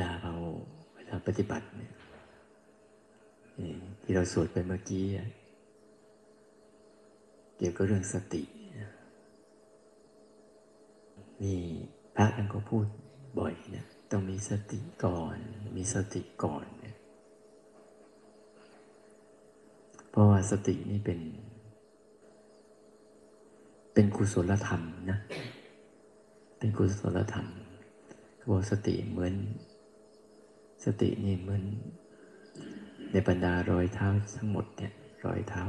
ลาเราเวลาปฏิบัติเนี่ยที่เราสวดไปเมื่อกี้เกี่ยวกับเรื่องสตินี่พระท่านก็พูดบ่อยนะต้องมีสติก่อน มีสติก่อนเนี่ยเพราะว่าสตินี่เป็น เป็นกุศลธรรมนะ เป็นกุศลธรรมเขาบอกสติเหมือน สตินี่เหมือนในบรรดารอยเท้าทั้งหมดเนี่ยรอยเท้า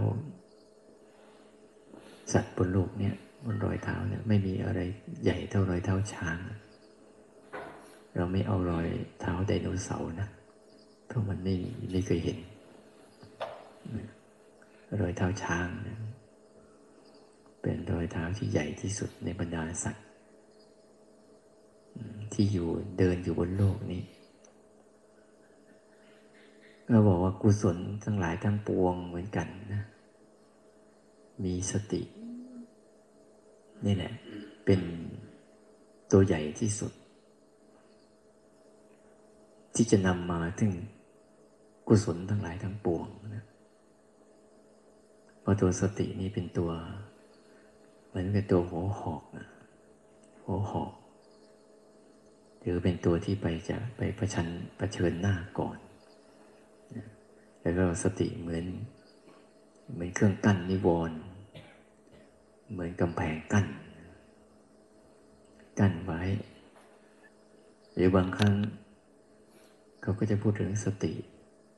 สัตว์บนโลกเนี่ยบนรอยเท้าเนี่ยไม่มีอะไรใหญ่เท่ารอยเท้าช้าง เราไม่เอารอยเท้าไดโนเสาร์นะเพราะมันไม่ไม่เคยเห็น รอยเท้าช้างนะเป็นรอยเท้าที่ใหญ่ที่สุดในบรรดาสัตว์ ที่อยู่เดินอยู่บนโลกนี้ ก็บอกว่ากุศลทั้งหลายทั้งปวงเหมือนกันนะ มีสติ นี่แหละ เป็นตัวใหญ่ที่สุด ที่จะนำมาถึงกุศลทั้งหลายทั้งปวงนะเพราะตัวสตินี้เป็นตัว เหมือนกับตัวหัวหอกนะหัวหอกหรือเป็นตัวที่ไปจะไปประชันประเชิญหน้าก่อน แล้วก็สติเหมือน เหมือนเครื่องกั้นนิวรณ์เหมือนกำแพงกั้น กั้นไว้ หรือบางครั้ง เขาก็จะพูดถึงสติ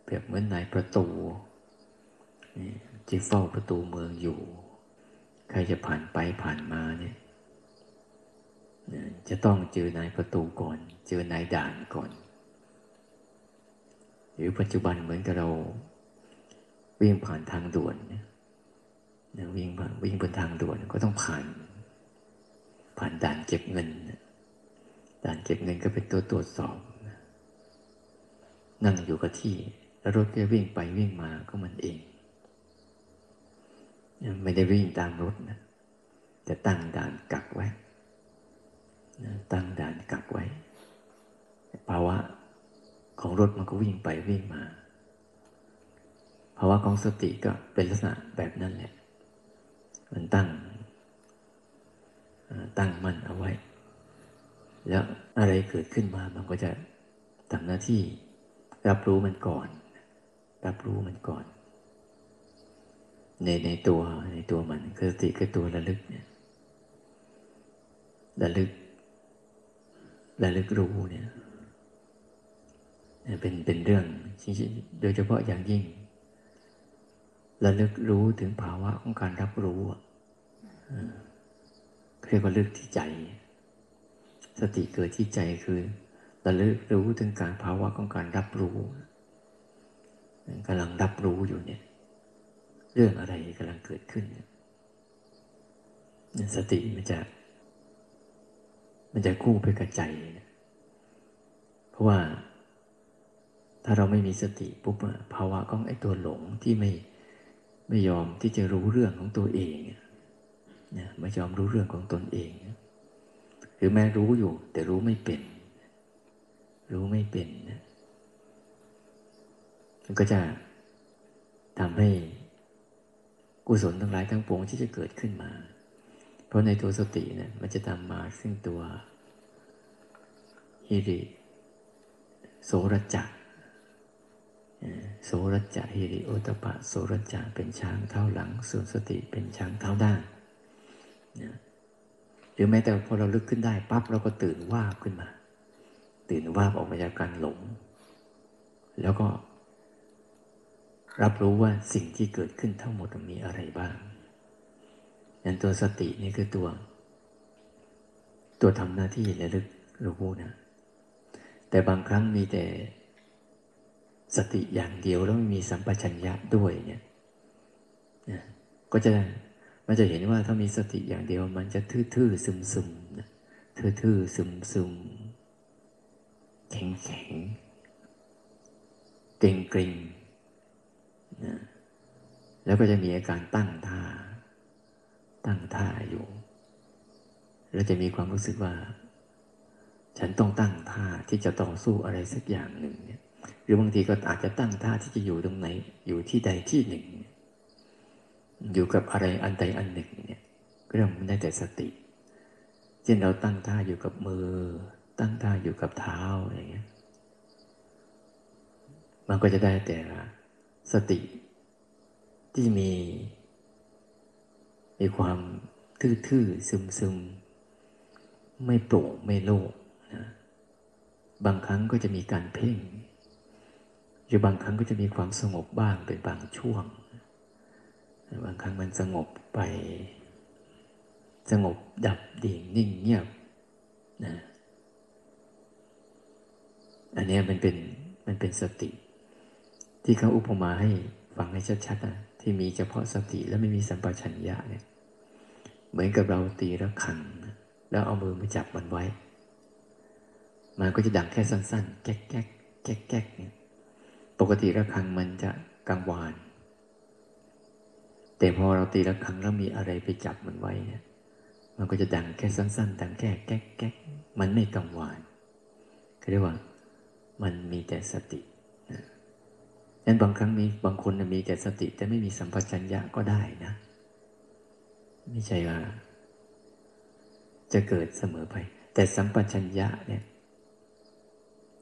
เปรียบเหมือนนายประตูที่เฝ้าประตูเมืองอยู่ ใครจะผ่านไปผ่านมาเนี่ยจะต้องเจอนายประตูก่อน เจอนายด่านก่อน หรือปัจจุบันเหมือนกับเราวิ่งผ่านทางด่วนเนี่ยวิ่งผ่านวิ่งบนทางด่วนก็ต้องผ่าน ผ่านด่านเก็บเงินด่านเก็บเงินก็เป็นตัวตรวจสอบ นั่งอยู่กับที่ แล้วรถก็วิ่งไปวิ่งมาก็มันเอง ไม่ได้วิ่งตามรถนะแต่ตั้งด่านกักไว้ตั้งด่านกักไว้ภาวะ ของรถมันก็วิ่งไปวิ่งมาภาวะของสติก็เป็นลักษณะแบบนั้นแหละ มันตั้ง ตั้งมันเอาไว้ แล้วอะไรเกิดขึ้นมามันก็จะทำหน้าที่รับรู้มันก่อน รับรู้มันก่อน ในในตัวในตัวมันคือสติคือตัวระลึกเนี่ยระลึกระลึกรู้เนี่ย เป็นเป็นเรื่องโดยเฉพาะอย่างยิ่งระลึกรู้ถึงภาวะของการรับรู้เรียกว่าลึกที่ใจ สติเกิดที่ใจคือระลึกรู้ถึงการภาวะของการรับรู้กำลังรับรู้อยู่เนี่ย เรื่องอะไรกำลังเกิดขึ้นสติมันจะ มันจะคู่ไปกับใจ เพราะว่า ถ้าเราไม่มีสติปุ๊บภาวะของไอ้ตัวหลงที่ไม่ไม่ยอมที่จะรู้เรื่องของตัวเองเนี่ยไม่ยอมรู้เรื่องของตนเอง หรือแม้รู้อยู่ แต่รู้ไม่เป็น รู้ไม่เป็นนะมันก็จะทำให้กุศลทั้งหลายทั้งปวงที่จะเกิดขึ้นมา เพราะในตัวสติเนี่ยมันจะทำมาซึ่งตัวฮิริโสรจักร โสรจะฮิริโอตปะโสรจะเป็นช้างเท้าหลังส่วนสติเป็นช้างเท้าด้านหรือแม้แต่พอเราลึกขึ้นได้ปั๊บเราก็ตื่นว่าขึ้นมา ตื่นว่าออกมาจากการหลง แล้วก็ รับรู้ว่าสิ่งที่เกิดขึ้นทั้งหมดมีอะไรบ้างนั่นตัวสตินี่คือตัว ตัวทำหน้าที่ระลึกรู้นะแต่บางครั้งมีแต่ สติอย่างเดียวแล้วไม่มีสัมปชัญญะด้วยเนี่ยก็จะมันจะเห็นว่าถ้ามีสติอย่างเดียว มันจะทื่อๆซึมๆทื่อๆซึมๆแข็งๆเกร็งเกรงนะแล้วก็จะมีอาการตั้งท่า ตั้งท่าอยู่ แล้วจะมีความรู้สึกว่า ฉันต้องตั้งท่าที่จะต่อสู้อะไรสักอย่างหนึ่งเนี่ย รือบางทีก็อาจจะตั้งท่าที่จะอยู่ตรงไหน อยู่ที่ใดที่หนึ่ง อยู่กับอะไรอันใดอันหนึ่งเนี่ยเริ่มได้แต่สติ เช่นเราตั้งท่าอยู่กับมือ ตั้งท่าอยู่กับเท้าอะไรเงี้ย มันก็จะได้แต่สติที่มีมีความทื่อๆซึมๆ ไม่โปร่งไม่โล่งนะบางครั้งก็จะมีการเพ่ง หรือบางครั้งก็จะมีความสงบบ้างเป็นบางช่วง บางครั้งมันสงบไป สงบดับดิ่งนิ่งเงียบนะอันนี้มันเป็นมันเป็นสติ ที่เขาอุปมาให้ฟังให้ชัดๆนะที่มีเฉพาะสติแล้วไม่มีสัมปชัญญะเนี่ย เหมือนกับเราตีระฆัง แล้วเอามือมาจับมันไว้ มันก็จะดังแค่สั้นๆ แก๊กแก๊กแก๊กแก๊กเนี่ย ปกติระฆังมันจะกังวาน แต่พอเราตีระฆังแล้วมีอะไรไปจับมันไว้เนี่ยมันก็จะดังแค่สั้น ๆ ดังแค่แก๊กแก๊กมันไม่กังวานเขาเรียกว่า มันมีแต่สตินะนั้นบางครั้งมีบางคนมีแต่สติ แต่ไม่มีสัมปชัญญะก็ได้นะ ไม่ใช่ว่า จะเกิดเสมอไป แต่สัมปชัญญะเนี่ย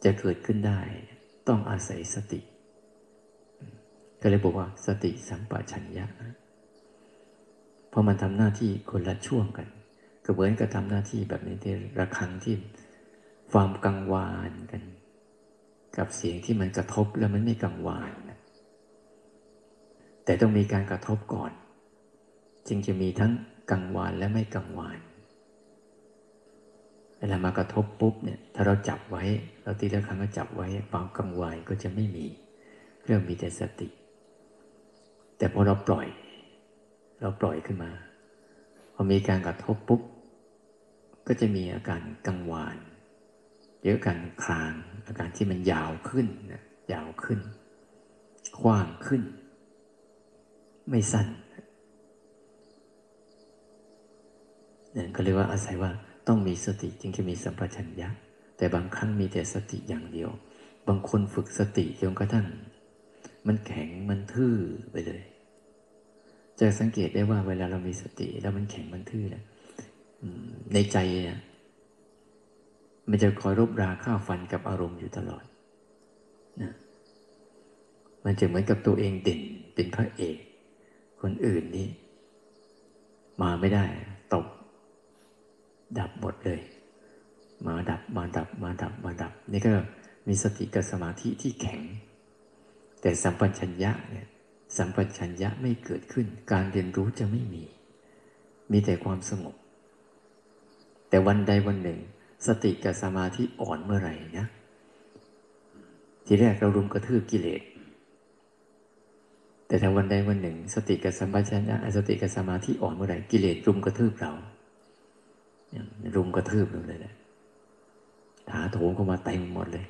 จะเกิดขึ้นได้ ต้องอาศัยสติ ก็เลยบอกว่าสติสัมปชัญญะเพราะมันทำหน้าที่คนละช่วงกันก็เหมือนกับทำหน้าที่แบบนี้ที่ระคังที่ความกังวานกัน กับเสียงที่มันกระทบแล้วมันไม่กังวานแต่ต้องมีการกระทบก่อน จึงจะมีทั้งกังวานและไม่กังวาน เวลามากระทบปุ๊บเนี่ยถ้าเราจับไว้ เราตีแล้วครั้งก็จับไว้ความกังวานก็จะไม่มีเรื่องมีแต่สติ แต่พอเราปล่อย เราปล่อยขึ้นมาพอมีการกระทบปุ๊บก็จะมีอาการกังวานเยอะกันคลาง อาการที่มันยาวขึ้นนะยาวขึ้นกว้างขึ้น ไม่สั้นนั่นก็เรียกว่าอาศัยว่า ต้องมีสติจึงจะมีสัมปชัญญะ แต่บางครั้งมีแต่สติอย่างเดียว บางคนฝึกสติจนกระทั่งมันแข็งมันทื่อไปเลย จะสังเกตได้ว่าเวลาเรามีสติ แล้วมันแข็งมันทื่อนะในใจเนี่ยมันจะคอยรบราข้าวฟันกับอารมณ์อยู่ตลอดนะมันจะเหมือนกับตัวเองเด่นเป็นพระเอก คนอื่นนี่มาไม่ได้ตก ดับหมดเลย มาดับมาดับมาดับมาดับ นี่ก็มีสติกับสมาธิที่แข็ง แต่สัมปชัญญะเนี่ยสัมปชัญญะไม่เกิดขึ้น การเรียนรู้จะไม่มี มีแต่ความสงบ แต่วันใดวันหนึ่ง สติกับสมาธิอ่อนเมื่อไหร่นะ ทีแรกเรารุมกระทืบกิเลส แต่ถ้าวันใดวันหนึ่ง สติกับสัมปชัญญะสติกับสมาธิอ่อนเมื่อไหร่กิเลสรุมกระทืบเรา รุมกระทืบเราเลยนะถาโถมเข้ามาเต็มหมดเลย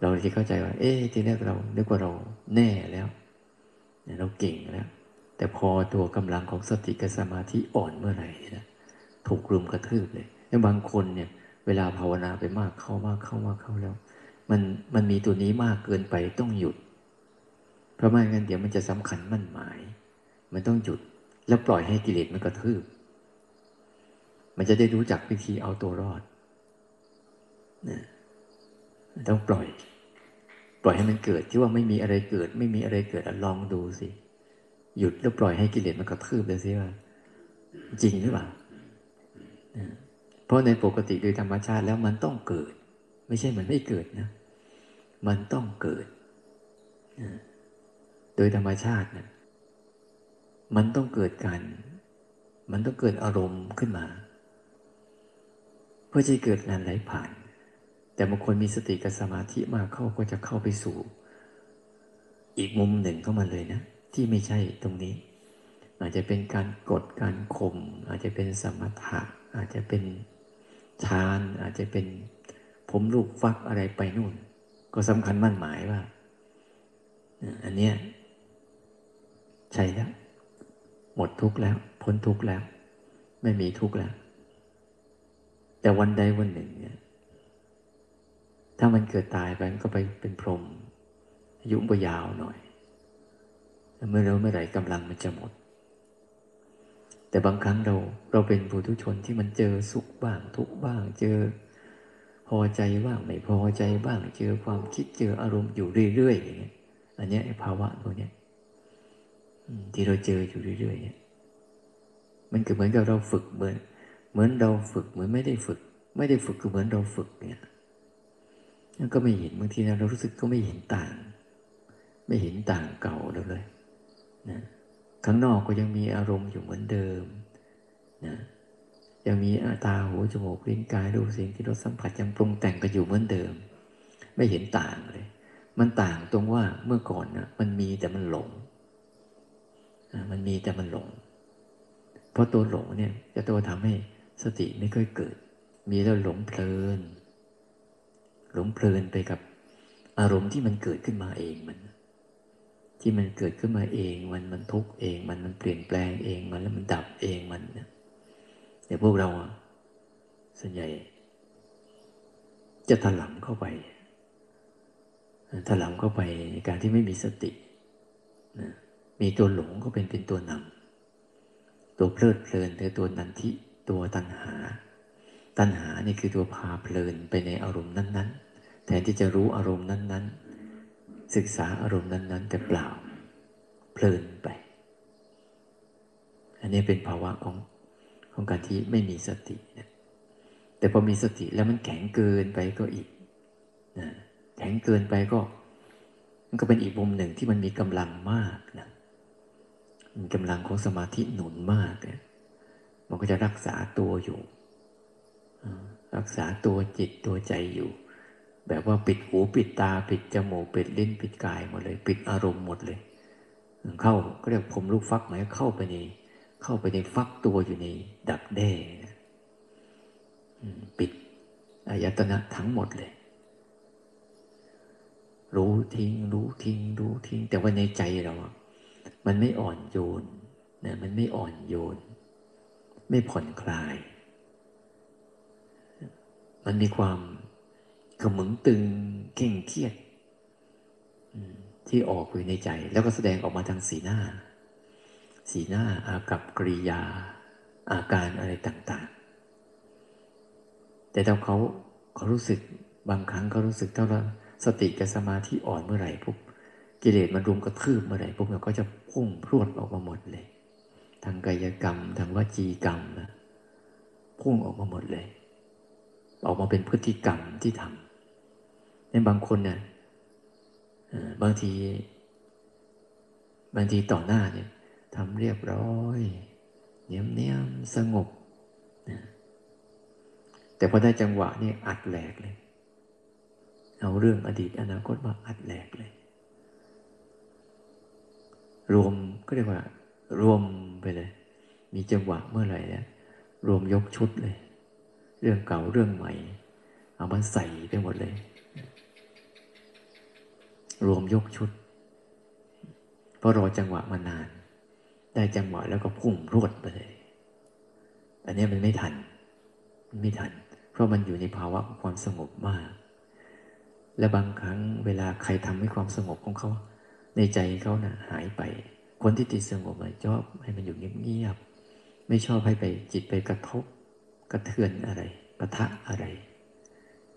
เราที่เข้าใจว่า เอ๊ะทีแรกเรานึกว่าเราแน่แล้วเราเก่งแล้ว แต่พอตัวกำลังของสติกับสมาธิอ่อนเมื่อไหร่นะถูกรุมกระทืบเลยแต่บางคนเนี่ย เวลาภาวนาไปมากเข้ามากเข้ามากเข้าแล้ว มันมันมีตัวนี้มากเกินไปต้องหยุด เพราะไม่งั้นเดี๋ยวมันจะสำคัญมั่นหมาย มันต้องหยุด แล้วปล่อยให้กิเลสมันกระทืบ มันจะได้รู้จักวิธีเอาตัวรอดนะต้องปล่อย ปล่อยให้มันเกิดที่ว่าไม่มีอะไรเกิด ไม่มีอะไรเกิดลองดูสิ หยุดแล้วปล่อยให้กิเลสมันกระทืบเลยสิว่า จริงหรือเปล่าเพราะในปกติโดยธรรมชาติแล้วมันต้องเกิด ไม่ใช่มันไม่เกิดนะ มันต้องเกิด โดยธรรมชาตินะมันต้องเกิดการมันต้องเกิดอารมณ์ขึ้นมา พื่อจะเกิดนันไหลผ่าน แต่บางคนมีสติกับสมาธิมากเข้าก็จะเข้าไปสู่ อีกมุมหนึ่งเข้ามาเลยนะ ที่ไม่ใช่ตรงนี้ อาจจะเป็นการกดการข่มอาจจะเป็นสมถะอาจจะเป็นฌานอาจจะเป็นผมลูกฟักอะไรไปนู่น ก็สำคัญมั่นหมายว่า อันเนี้ยใช่แล้ว หมดทุกข์แล้ว พ้นทุกข์แล้ว ไม่มีทุกข์แล้ว แต่วันใดวันหนึ่งเนี่ย ถ้ามันเกิดตายไปมันก็ไปเป็นพรหมอายุก็ยาวหน่อยเมื่อเราเมื่อไหร่กำลังมันจะหมด แต่บางครั้งเราเราเป็นผู้ทุชนที่มันเจอสุขบ้างทุกบ้าง เจอพอใจบ้างไม่พอใจบ้าง เจอความคิดเจออารมณ์อยู่เรื่อยๆอย่างเงี้ยอันนี้ไอ้ภาวะตัวเนี้ยที่เราเจออยู่เรื่อยๆเนี่ยมันก็เหมือนกับเราฝึกเหมือน เหมือนเราฝึกเหมือนไม่ได้ฝึก ไม่ได้ฝึกก็เหมือนเราฝึกเนี่ยนั่นก็ไม่เห็นบางทีเรารู้สึกก็ไม่เห็นต่าง ไม่เห็นต่างเก่าเราเลยนะข้างนอกก็ยังมีอารมณ์อยู่เหมือนเดิมนะยังมีตาหูจมูกลิ้นกายรูปเสียงที่รสสัมผัสยังปรุงแต่งกันอยู่เหมือนเดิม ไม่เห็นต่างเลย มันต่างตรงว่าเมื่อก่อนนะมันมีแต่มันหลงมันมีแต่มันหลง เพราะตัวหลงเนี่ยจะตัวทำให้ สติไม่ค่อยเกิด มีแล้วหลงเพลิน หลงเพลินไปกับอารมณ์ที่มันเกิดขึ้นมาเองมัน ที่มันเกิดขึ้นมาเองมันมันทุกเองมันมันเปลี่ยนแปลงเองมันแล้วมันดับเองมันเนี่ยแต่พวกเราส่วนใหญ่ จะถลำเข้าไปถลำเข้าไปในการที่ไม่มีสตินะมีตัวหลงก็เป็นเป็นตัวนำตัวเพลิดเพลินคือตัวนันทิ ตัวตัณหา ตัณหานี่คือตัวพาเพลินไปในอารมณ์นั้น ๆ แทนที่จะรู้อารมณ์นั้น ๆ ศึกษาอารมณ์นั้น ๆ แต่เปล่า เพลินไป อันนี้เป็นภาวะของของการที่ไม่มีสตินะแต่พอมีสติแล้วมันแข็งเกินไปก็อีกนะแข็งเกินไปก็ มันก็เป็นอีกมุมหนึ่งที่มันมีกำลังมากนะมีกำลังของสมาธิหนุนมากเนี่ย มันก็จะรักษาตัวอยู่ รักษาตัวจิตตัวใจอยู่ แบบว่าปิดหูปิดตา ปิดจมูกปิดลิ้นปิดกายหมดเลย ปิดอารมณ์หมดเลย เข้าก็เรียกผมลูกฟักหมเข้าไปในเข้าไปในฟักตัวอยู่ในดักแด้ปิดอายตนะทั้งหมดเลย รู้ทิ้ง รู้ทิ้ง รู้ทิ้ง แต่ว่าในใจเรา มันไม่อ่อนโยนนะมันไม่อ่อนโยน ไม่ผ่อนคลาย มันมีความขมึงตึงเข่งเครียดที่ออกอยู่ในใจ แล้วก็แสดงออกมาทางสีหน้า สีหน้าอากับกริยา อาการอะไรต่างๆ แต่ถ้าเขาเขารู้สึกบางครั้งเขารู้สึกเท่าไรสติกับสมาธิอ่อนเมื่อไหร่ปุ๊บกิเลสมันรุมกระทืบเมื่อไหร่พวกเราก็จะพุ่งพรวดออกมาหมดเลย ทางกายกรรม ทางวจีกรรมนะพุ่งออกมาหมดเลย ออกมาเป็นพฤติกรรมที่ทำในบางคนเนี่ยบางที บางทีต่อหน้าเนี่ยทำเรียบร้อยเนียมเนียมสงบนะแต่พอได้จังหวะนี่อัดแหลกเลย เอาเรื่องอดีตอนาคตมาอัดแหลกเลย รวมก็เรียกว่า รวมไปเลย มีจังหวะเมื่อไหร่เนี่ยรวมยกชุดเลย เรื่องเก่าเรื่องใหม่ เอามาใส่ไปหมดเลย รวมยกชุด เพราะรอจังหวะมานาน ได้จังหวะแล้วก็พุ่งรวดไปเลย อันนี้มันไม่ทันมันไม่ทัน เพราะมันอยู่ในภาวะความสงบมาก และบางครั้งเวลาใครทำให้ความสงบของเขา ในใจเขานะ่ะหายไป คนที่ติดสงบชอบให้มันอยู่เงียบๆไม่ชอบให้ไปจิตไปกระทบกระเทือนอะไรปะทะอะไร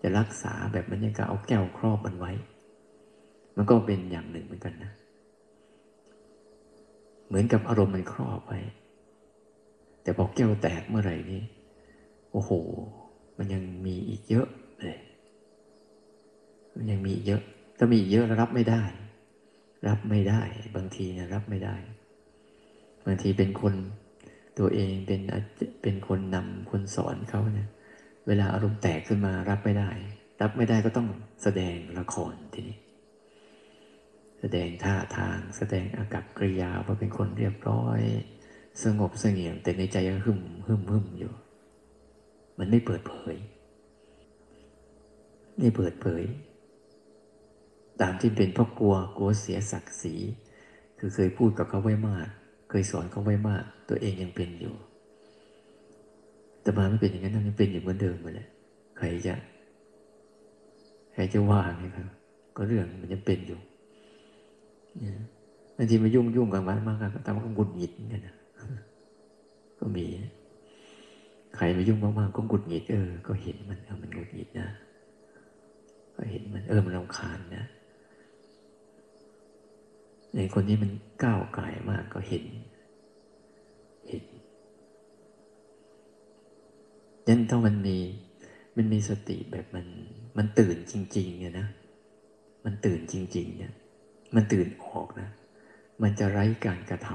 จะรักษาแบบมันยังกเอาแก้วครอบมันไว้ มันก็เป็นอย่างหนึ่งเหมือนกันนะ เหมือนกับอารมณ์มันครอบไว้ แต่พอแก้วแตกเมื่อไหร่นี้โอ้โห มันยังมีอีกเยอะเลยมันยังมีเยอะ ถ้ามีเยอะรับไม่ได้ รับไม่ได้ บางทีเนะรับไม่ได้ บางทีเป็นคนตัวเองเป็นเป็นคนนำคนสอนเขาเนี่ยเวลาอารมณ์แตกขึ้นมารับไม่ได้ รับไม่ได้ก็ต้องแสดงละครทีนี้ แสดงท่าทาง แสดงอากับกริยาว่าเป็นคนเรียบร้อย สงบเสงี่ยมแต่ในใจยังหึมหึมหึมอยู่ มันไม่เปิดเผย ไม่เปิดเผย ตามที่เป็นเพราะกลัวกลัวเสียศักดิ์ศรี คือเคยพูดกับเขาไว้มาก เคยสอนเขาไว้มาก ตัวเองยังเป็นอยู่ แต่มาไม่เป็นอย่างนั้นยังเป็นอยู่เหมือนเดิมมาเลยใครจะใครจะว่าไงครับ ก็เรื่องมันจะเป็นอยู่บางทีมายุ่งยุ่งกับมันมากก็ทำก็หงุดหงิดกันนะก็มี ใครมายุ่งมากๆก็หงุดหงิดเออ ก็เห็นมันเออมันหงุดหงิดนะ ก็เห็นมันเออมันรำคาญนะ ในคนนี้มันก้าวไกลมากก็เห็น เห็นยันถ้ามันมี มันมีสติแบบมัน มันตื่นจริง ๆ เนี่ยนะ มันตื่นจริง ๆ เนี่ย มันตื่นออกนะ มันจะไร้การกระท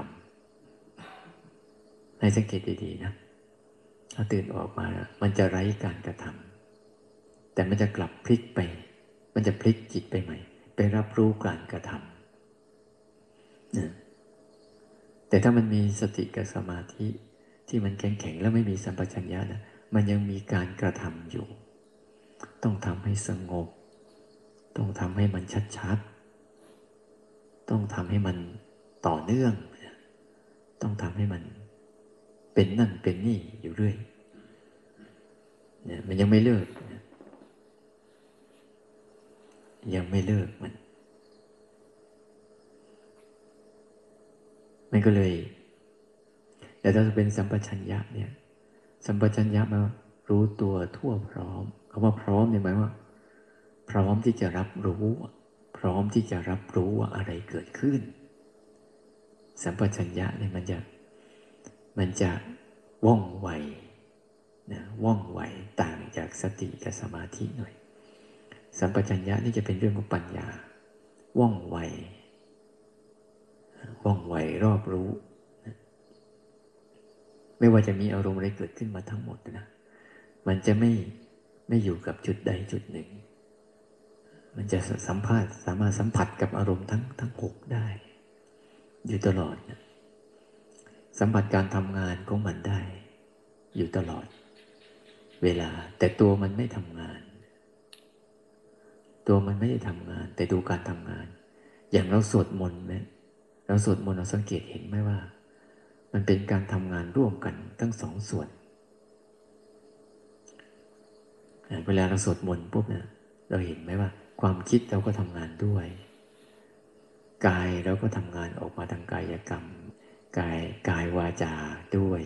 ำให้สังเกตดีๆนะ ถ้าตื่นออกมา มันจะไร้การกระทำแต่มันจะกลับพลิกไป มันจะพลิกจิตไปใหม่ ไปรับรู้การกระทำ นะแต่ถ้ามันมีสติกับสมาธิที่มันแข็งๆแล้วไม่มีสัมปชัญญะนะมันยังมีการกระทำอยู่ ต้องทำให้สงบ ต้องทำให้มันชัดๆ ต้องทำให้มันต่อเนื่อง ต้องทำให้มันเป็นนั่นเป็นนี่อยู่เรื่อยเนี่ยมันยังไม่เลิก ยังไม่เลิกมัน มันก็เลย แต่ถ้าจะเป็นสัมปชัญญะเนี่ย สัมปชัญญะมารู้ตัวทั่วพร้อมคำว่าพร้อมเนี่ยหมายว่า พร้อมที่จะรับรู้ พร้อมที่จะรับรู้ว่าอะไรเกิดขึ้น สัมปชัญญะเนี่ยมันจะมันจะว่องไวนะว่องไวต่างจากสติกับสมาธิหน่อย สัมปชัญญะนี่จะเป็นเรื่องของปัญญา ว่องไว ว่องไวรอบรู้ไม่ว่าจะมีอารมณ์อะไรเกิดขึ้นมาทั้งหมดนะ มันจะไม่ไม่อยู่กับจุดใดจุดหนึ่ง มันจะสัมผัสสามารถสัมผัสกับอารมณ์ทั้งทั้งหกได้ อยู่ตลอดนะสัมผัสการทำงานของมันได้ อยู่ตลอด เวลา แต่ตัวมันไม่ทำงาน ตัวมันไม่ได้ทำงาน แต่ดูการทำงาน อย่างเราสวดมนต์ไหม เราสวดมนต์เราสังเกตเห็นไหมว่า มันเป็นการทำงานร่วมกันทั้งสองส่วน เวลาเราสวดมนต์ปุ๊บเนี่ยเราเห็นไหมว่า ความคิดเราก็ทำงานด้วย กายเราก็ทำงานออกมาทางกายกรรม กายกายวาจาด้วย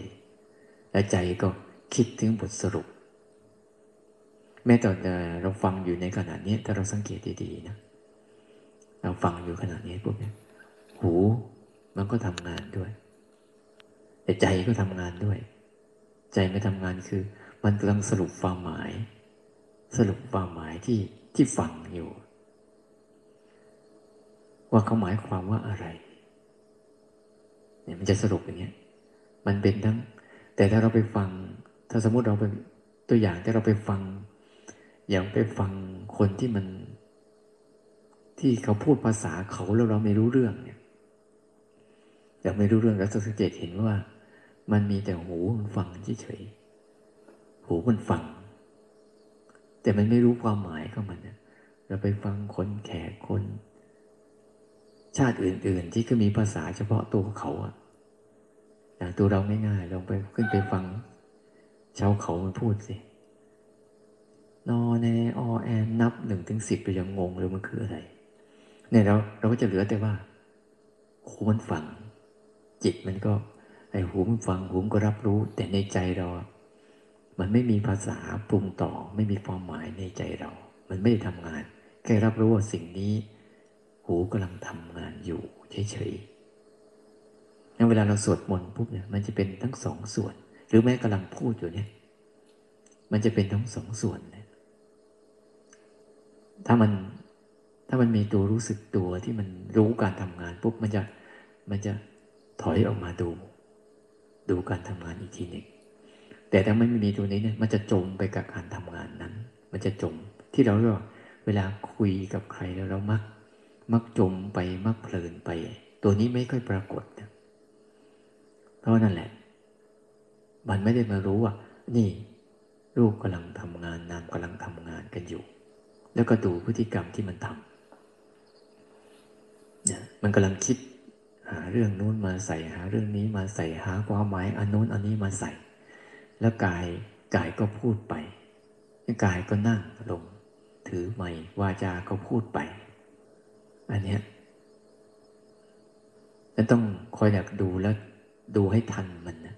และใจก็คิดถึงบทสรุป แม้ตอนเราฟังอยู่ในขณะนี้ถ้าเราสังเกตดีๆนะเราฟังอยู่ขณะนี้ปุ๊บเนี่ย หูมันก็ทำงานด้วยแต่ใจก็ทำงานด้วย ใจไม่ทำงานคือ มันกำลังสรุปความหมาย สรุปความหมายที่ที่ฟังอยู่ ว่าเขาหมายความว่าอะไรเนี่ยมันจะสรุปอย่างเงี้ยมันเป็นทั้ง แต่ถ้าเราไปฟัง ถ้าสมมติเราเป็นตัวอย่างที่เราไปฟัง อย่างไปฟังคนที่มัน ที่เขาพูดภาษาเขาแล้วเราไม่รู้เรื่องเนี่ย ยากไม่รู้เรื่องเราจะสังเกตเห็นว่า มันมีแต่หูมันฟังเฉยๆหูมันฟัง แต่มันไม่รู้ความหมายของมันเนี่ยเราไปฟังคนแขกคน ชาติอื่น ๆ ที่ก็มีภาษาเฉพาะตัวเขาอะอย่างตัวเราง่ายๆลองไปขึ้นไปฟังชาวเขามันพูดสินอแนอแอนนับหนึ่งถึงสิบไปยังงงเลยมันคืออะไรเนี่ยเราเราก็จะเหลือแต่ว่าหูมันฟัง จิตมันก็ ไอ้หูมันฟังหูมันก็รับรู้ แต่ในใจเรา มันไม่มีภาษาปรุงต่อ ไม่มีความหมายในใจเรา มันไม่ได้ทำงาน แค่รับรู้ว่าสิ่งนี้ หูกำลังทำงานอยู่เฉยๆในเวลาเราสวดมนต์ปุ๊บเนี่ย มันจะเป็นทั้งสองส่วน หรือแม้กำลังพูดอยู่เนี่ย มันจะเป็นทั้งสองส่วนเนี่ยถ้ามันถ้ามันมีตัวรู้สึกตัวที่มันรู้การทำงานปุ๊บมันจะมันจะ ถอยออกมาดู ดูการทำงานอีกทีหนึ่งแต่ถ้าไม่มีตัวนี้เนี่ยมันจะจมไปกับการทำงานนั้น มันจะจมที่เราเรียกว่าเวลาคุยกับใครแล้วเรามัก มักจมไปมักเพลินไป ตัวนี้ไม่ค่อยปรากฏนะเพราะนั่นแหละ มันไม่ได้มารู้ว่า นี่ลูกกำลังทำงานนางกำลังทำงานกันอยู่ แล้วก็ดูพฤติกรรมที่มันทำเนี่ยมันกำลังคิด หาเรื่องนู้นมาใส่หาเรื่องนี้มาใส่หาความหมายอันนู้นอันนี้มาใส่ แล้วกายกายก็พูดไปกายก็นั่งลง ถือไม่วาจาก็พูดไป อันเนี้ยนั่นต้องคอยอยากดูแล้วดูให้ทันมันนะ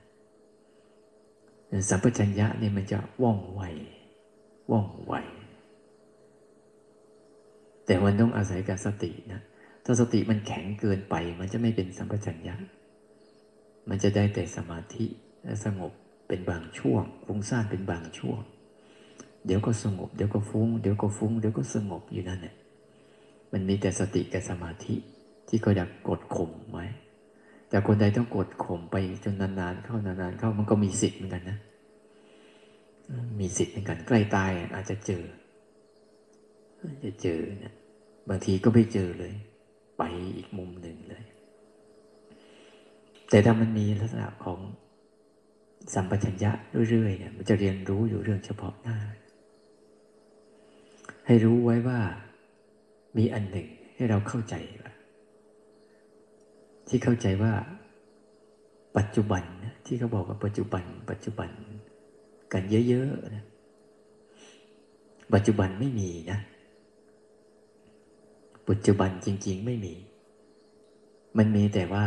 สัมปชัญญะเนี่ยมันจะว่องไวว่องไวแต่มันต้องอาศัยการสตินะ ถ้าสติมันแข็งเกินไป มันจะไม่เป็นสัมปชัญญะ มันจะได้แต่สมาธิและสงบเป็นบางช่วงฟุ้งซ่านเป็นบางช่วง เดี๋ยวก็สงบ เดี๋ยวก็ฟุง้ง เดี๋ยวก็ฟุง้ง เดี๋ยวก็สงบอยู่นั่นแหละมันมีแต่สติกับสมาธิที่เขาอยากกดข่มไว้แต่คนใดต้องกดข่มไปจนนานๆเข้านานๆเข้ามันก็มีสิทธิ์เหมือนกันนะ มีสิทธิ์เหมือนกันใกล้ตายอาจจะเจอ จะเจอเนี่ยบางทีก็ไม่เจอเลย ไปอีกมุมหนึ่งเลย แต่ถ้ามันมีลักษณะของสัมปชัญญะเรื่อยๆเนี่ยมันจะเรียนรู้อยู่เรื่องเฉพาะหน้า ให้รู้ไว้ว่ามีอันหนึ่งให้เราเข้าใจว่าที่เข้าใจว่า ปัจจุบันที่เขาบอกว่าปัจจุบัน ปัจจุบัน กันเยอะๆนะปัจจุบันไม่มีนะ ปัจจุบันจริง ๆ ไม่มี มันมีแต่ว่า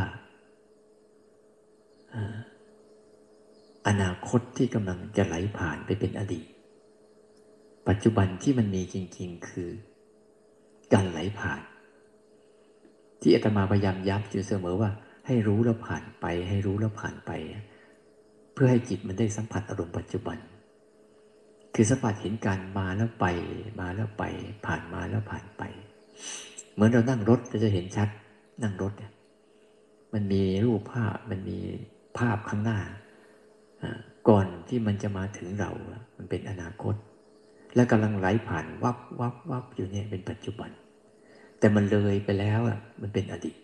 อนาคตที่กำลังจะไหลผ่านไปเป็นอดีต ปัจจุบันที่มันมีจริง ๆ คือ การไหลผ่าน ที่อาตมาพยายามย้ำอยู่เสมอว่า ให้รู้แล้วผ่านไป ให้รู้แล้วผ่านไป เพื่อให้จิตมันได้สัมผัสอารมณ์ปัจจุบันคือสัมผัสเห็นการมาแล้วไป มาแล้วไป ผ่านมาแล้วผ่านไป เหมือนเรานั่งรถเราจะเห็นชัด นั่งรถเนี่ยมันมีรูปภาพมันมีภาพข้างหน้า ก่อนที่มันจะมาถึงเรา มันเป็นอนาคต และกำลังไหลผ่านวับวับวับอยู่เนี่ยเป็นปัจจุบัน แต่มันเลยไปแล้วอะมันเป็นอดีต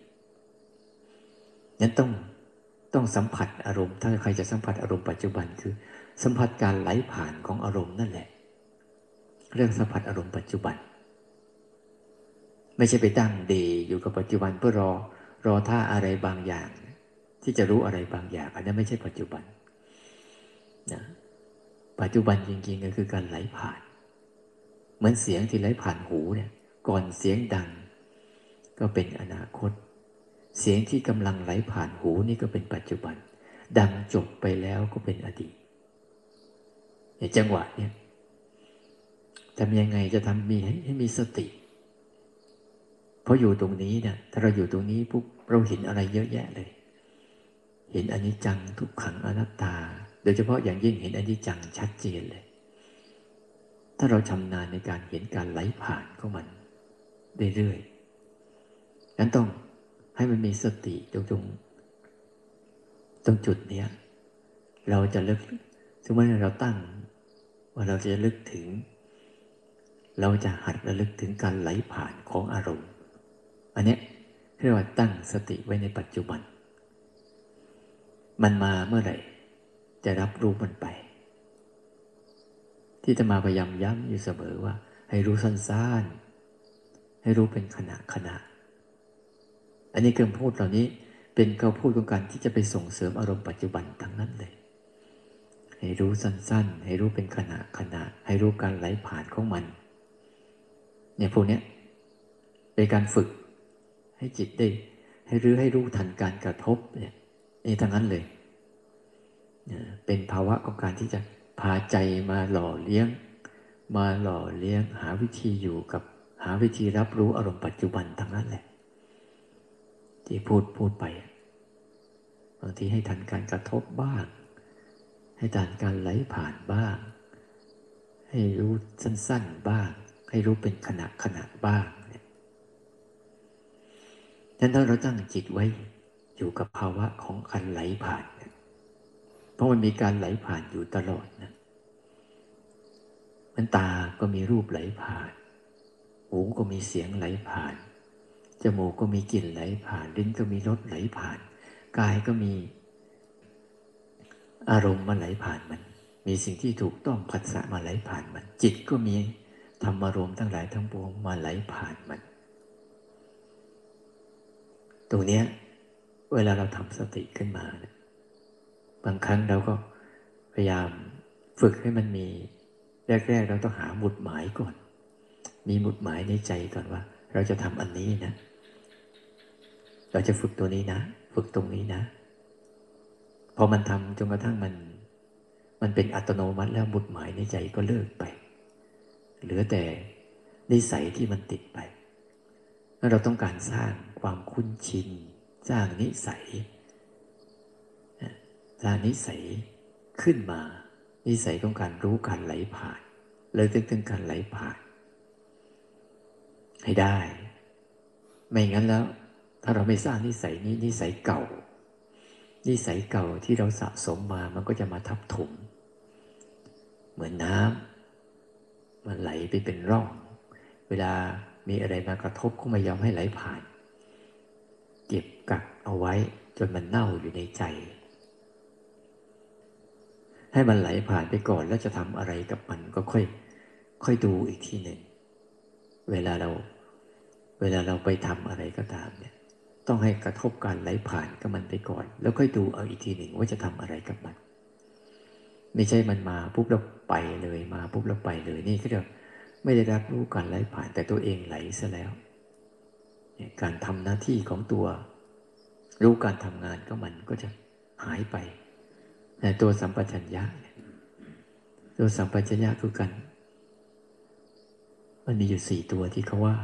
นั้นต้องต้องสัมผัสอารมณ์ ถ้าใครจะสัมผัสอารมณ์ปัจจุบันคือ สัมผัสการไหลผ่านของอารมณ์นั่นแหละ เรื่องสัมผัสอารมณ์ปัจจุบัน ไม่ใช่ไปตั้งเดย์อยู่กับปัจจุบันเพื่อรอรอท่าอะไรบางอย่าง ที่จะรู้อะไรบางอย่าง อันนั้นไม่ใช่ปัจจุบันนะปัจจุบันจริงๆก็คือการไหลผ่าน เหมือนเสียงที่ไหลผ่านหูเนี่ยก่อนเสียงดัง ก็เป็นอนาคต เสียงที่กำลังไหลผ่านหูนี่ก็เป็นปัจจุบัน ดังจบไปแล้วก็เป็นอดีตในจังหวะเนี่ยทำยังไงจะทำมีให้มีสติ เพราะอยู่ตรงนี้เนี่ยถ้าเราอยู่ตรงนี้ปุ๊บเราเห็นอะไรเยอะแยะเลย เห็นอนิจจังทุกขังอนัตตา โดยเฉพาะอย่างยิ่งเห็นอนิจจังชัดเจนเลย ถ้าเราชำนาญในการเห็นการไหลผ่านของมันเรื่อยๆนั้นต้องให้มันมีสติตรงตรงตรงจุดเนี้ยเราจะลึกสมมติเราตั้ง ว่าเราจะลึกถึง เราจะหัดระลึกถึงการไหลผ่านของอารมณ์ อันนี้เรียกว่าตั้งสติไว้ในปัจจุบัน มันมาเมื่อไหร่ จะรับรู้มันไป ที่จะมาพยายามย้ำอยู่เสมอว่า ให้รู้สั้นๆ ให้รู้เป็นขณะขณะ อันนี้คำพูดเหล่านี้เป็นคำพูดของการที่จะไปส่งเสริมอารมณ์ปัจจุบันทั้งนั้นเลย ให้รู้สั้นๆ ให้รู้เป็นขณะขณะ ให้รู้การไหลผ่านของมัน เนี่ยพวกนี้เป็นการฝึก ให้จิตได้ ให้รู้ให้รู้ทันการกระทบเนี่ยนี่ทั้งนั้นเลยเป็นภาวะของการที่จะพาใจมาหล่อเลี้ยง มาหล่อเลี้ยง หาวิธีอยู่กับหาวิธีรับรู้อารมณ์ปัจจุบันทั้งนั้นแหละ ที่พูดพูดไปบางทีให้ทันการกระทบบ้าง ให้ทันการไหลผ่านบ้าง ให้รู้สั้น ๆ บ้าง ให้รู้เป็นขณะขณะบ้าง เนี่ยนั้นถ้าเราตั้งจิตไว้อยู่กับภาวะของการไหลผ่านเพราะมันมีการไหลผ่านอยู่ตลอดนะมันตาก็มีรูปไหลผ่าน หูก็มีเสียงไหลผ่าน จมูกก็มีกลิ่นไหลผ่าน ลิ้นก็มีรสไหลผ่าน กายก็มีอารมณ์มาไหลผ่านมัน มีสิ่งที่ถูกต้องผัสสะมาไหลผ่านมัน จิตก็มีธรรมารมณ์ทั้งหลายทั้งปวงมาไหลผ่านมัน ตรงนี้เวลาเราทำสติขึ้นมาเนี่ยบางครั้งเราก็พยายามฝึกให้มันมี แรก ๆ เราต้องหาหมุดหมายก่อน มีหมุดหมายในใจก่อนว่า เราจะทำอันนี้นะ เราจะฝึกตัวนี้นะ ฝึกตรงนี้นะ พอมันทำจนกระทั่งมัน มันเป็นอัตโนมัติแล้วหมุดหมายในใจก็เลิกไป เหลือแต่นิสัยที่มันติดไป เราต้องการสร้าง ความคุ้นชินสร้างนิสัยสร้างนิสัยขึ้นมา นิสัยของการรู้การไหลผ่านเลยตึงถึงการไหลผ่าน ให้ได้ ไม่งั้นแล้ว ถ้าเราไม่สร้างนิสัยนี้นิสัยเก่า นิสัยเก่าที่เราสะสมมามันก็จะมาทับถม เหมือนน้ำมันไหลไปเป็นร่อง เวลามีอะไรมากระทบก็ไม่ยอมให้ไหลผ่าน เก็บกักเอาไว้จนมันเน่าอยู่ในใจ ให้มันไหลผ่านไปก่อนแล้วจะทำอะไรกับมันก็ค่อย ค่อยดูอีกทีหนึ่ง เวลาเรา เวลาเราไปทำอะไรก็ตามเนี่ย ต้องให้กระทบการไหลผ่านกับมันไปก่อน แล้วค่อยดูเอาอีกทีหนึ่งว่าจะทำอะไรกับมัน ไม่ใช่มันมาปุ๊บเราไปเลยมาปุ๊บเราไปเลยนี่ก็เรียกไม่ได้รับรู้การไหลผ่านแต่ตัวเองไหลซะแล้ว การทำหน้าที่ของตัว รู้การทำงานก็มันก็จะหายไปแต่ตัวสัมปชัญญะตัวสัมปชัญญะคือกัน มันมีอยู่สี่ตัวที่เขาว่า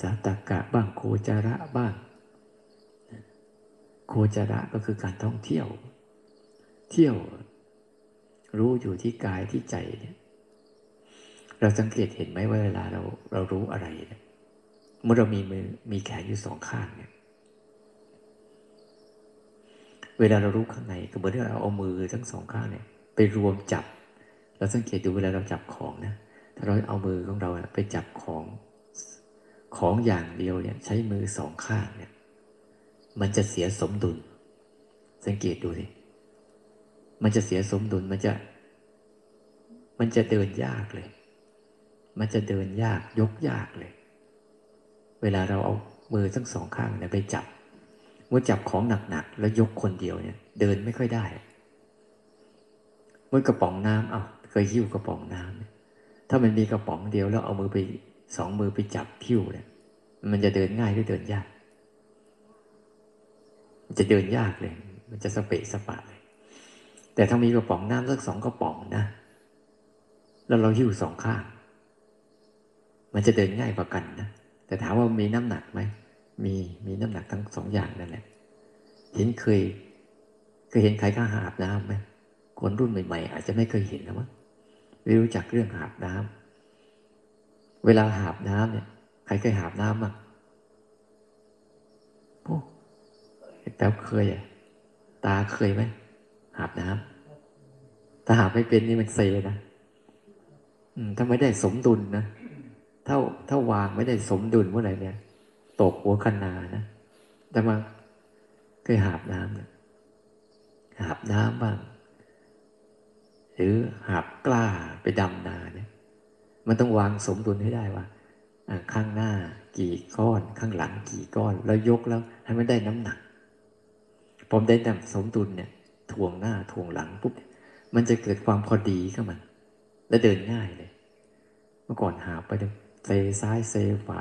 สาตกะบ้างโคจาระบ้าง โคจาระก็คือการท่องเที่ยว เที่ยว รู้อยู่ที่กายที่ใจเนี่ย เราสังเกตเห็นไหมว่าเวลาเราเรารู้อะไรเนี่ยเมื่อเรามีมือมีแขนอยู่สองข้างเนี่ย เวลาเรารู้ข้างในก็เหมือนเราเอามือทั้งสองข้างเนี่ย ไปรวมจับ เราสังเกตดูเวลาเราจับของนะถ้าเราเอามือของเราไปจับของของอย่างเดียวเนี่ย ใช้มือสองข้างเนี่ย มันจะเสียสมดุล สังเกตดูสิมันจะเสียสมดุลมันจะ มันจะเดินยากเลย มันจะเดินยากยกยากเลย เวลาเราเอามือทั้งสองข้างเนี่ยไปจับ เมื่อจับของหนักๆแล้วยกคนเดียวเนี่ย เดินไม่ค่อยได้ เมื่อกระป๋องน้ำเอาเคยหิ้วกระป๋องน้ำถ้ามันมีกระป๋องเดียวแล้วเอามือไปสองมือไปจับหิ้วเนี่ย มันจะเดินง่ายหรือเดินยาก มันจะเดินยากเลย มันจะสเปะสปะเลย แต่ถ้ามีกระป๋องน้ำสักสองกระป๋องนะ แล้วเราหิ้วสองข้าง มันจะเดินง่ายกว่ากันนะแต่ถามว่ามีน้ำหนักไหมมีมีน้ำหนักทั้งสองอย่างนั่นแหละเห็นเคยเคยเห็นใครข้าหาบน้ำไหมคนรุ่นใหม่ ๆ อาจจะไม่เคยเห็นนะมั้งไม่รู้จักเรื่องหาบน้ำเวลาหาบน้ำเนี่ย ใครเคยหาบน้ำมั้งโอ้แต่เคยอะตาเคยไหมหาบน้ำถ้าหาบไม่เป็นนี่มันเซนะถ้าไม่ได้สมดุลนะ ถ้าถ้าวางไม่ได้สมดุลเมื่อไหร่เนี่ย ตกหัวคันนานะแต่มาเคยหาบน้ำเนี่ยหาบน้ำบ้าง หรือหาบกล้าไปดำนาเนี่ย มันต้องวางสมดุลให้ได้ว่าข้างหน้ากี่ก้อน ข้างหลังกี่ก้อน แล้วยกแล้วให้มันได้น้ำหนัก ผมได้แต่สมดุลเนี่ยทวงหน้าทวงหลังปุ๊บมันจะเกิดความพอดีขึ้นมันและเดินง่ายเลย เมื่อก่อนหาไปเเซซ้ายเซฝา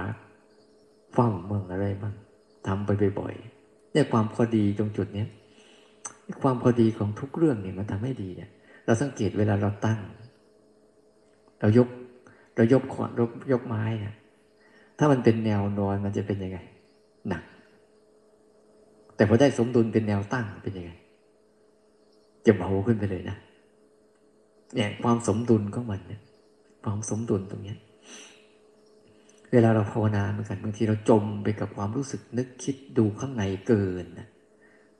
เฝ้าเมืองอะไรบ้างทำไปบ่อยๆเนี่ยความพอดีตรงจุดเนี้ยความพอดีของทุกเรื่องเนี่ยมันทำให้ดีเนี่ย เราสังเกตเวลาเราตั้ง เรายก เรายกขวดยกยกไม้เนี่ยถ้ามันเป็นแนวนอนมันจะเป็นยังไงหนัก แต่พอได้สมดุลเป็นแนวตั้งเป็นยังไง จะเบาขึ้นไปเลยนะเนี่ยความสมดุลของมันเนี่ยความสมดุลตรงนี้ เวลาเราภาวนาเหมือนกันบางทีเราจมไปกับความรู้สึกนึกคิดดูข้างในเกินนะ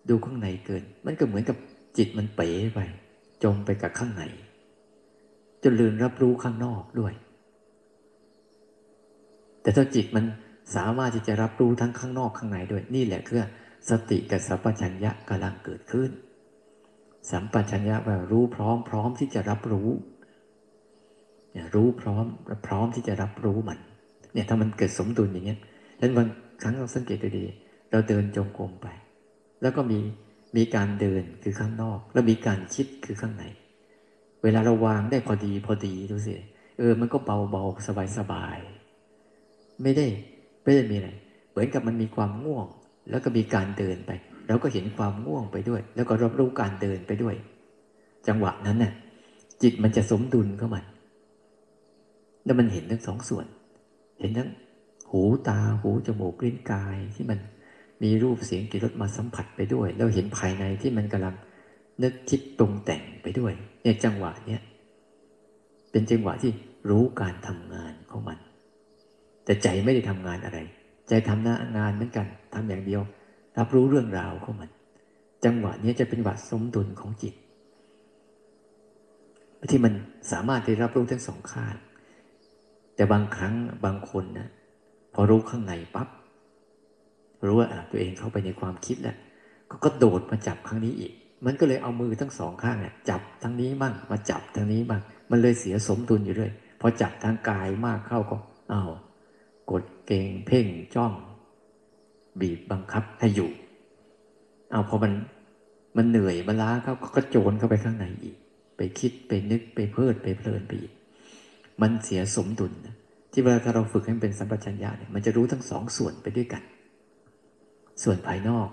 ดูข้างในเกิน มันก็เหมือนกับจิตมันเป๋ไป จมไปกับข้างในจนลืมรับรู้ข้างนอกด้วย แต่ถ้าจิตมันสามารถที่จะรับรู้ทั้งข้างนอกข้างในด้วย นี่แหละคือสติกับสัพพัญญะกำลังเกิดขึ้น สัมปชัญญะแปลรู้พร้อมพร้อมที่จะรับรู้ รู้พร้อมพร้อมที่จะรับรู้มัน เนี่ยถ้ามันเกิดสมดุลอย่างเงี้ยแล้วบางครั้งเราสังเกตดูดีเราเดินจงกรมไป แล้วก็มีมีการเดินคือข้างนอก แล้วมีการคิดคือข้างใน เวลาเราวางได้พอดีพอดีดูสิเออ มันก็เบาเบาสบายสบายไม่ได้ไม่ได้มีอะไรเหมือนกับมันมีความง่วง แล้วก็มีการเดินไปเราก็เห็นความง่วงไปด้วย แล้วก็รับรู้การเดินไปด้วย จังหวะนั้นน่ะจิตมันจะสมดุลเข้ามาแล้วมันเห็นทั้งสองส่วน เห็นทั้งหูตาหูจมูกลิ้นกายที่มันมีรูปเสียงกลิ่นรสมาสัมผัสไปด้วยแล้วเห็นภายในที่มันกำลังนึกคิดตรงแต่งไปด้วยเนี่ยจังหวะเนี้ยเป็นจังหวะที่รู้การทำงานของมัน แต่ใจไม่ได้ทำงานอะไร ใจทำหน้างานเหมือนกันทำอย่างเดียว รับรู้เรื่องราวของมัน จังหวะนี้จะเป็นวัดสมดุลของจิตที่มันสามารถที่รับรู้ทั้งสองข้าง แต่บางครั้งบางคนนะพอรู้ข้างในปับ๊บรู้ว่าตัวเองเข้าไปในความคิดแล้วก็โดดมาจับข้งนี้อีก มันก็เลยเอามือทั้งสองข้างเนี่ยจับทางนี้บ้างมาจับทางนี้บ้างมันเลยเสียสมดุลอยู่เรื่อยพอจับทางกายมากเข้าก็อ้าวกดเกงเพ่งจ้อง บีบบังคับให้อยู่เอาพอมันมันเหนื่อยมันล้าเขาก็กระโจรเข้าไปข้างในอีก ไปคิดไปนึกไปเพลิดไปเพลินไปอีก มันเสียสมดุลนะที่เวลาถ้าเราฝึกให้เป็นสัมปชัญญะเนี่ยมันจะรู้ทั้งสองส่วนไปด้วยกัน ส่วนภายนอก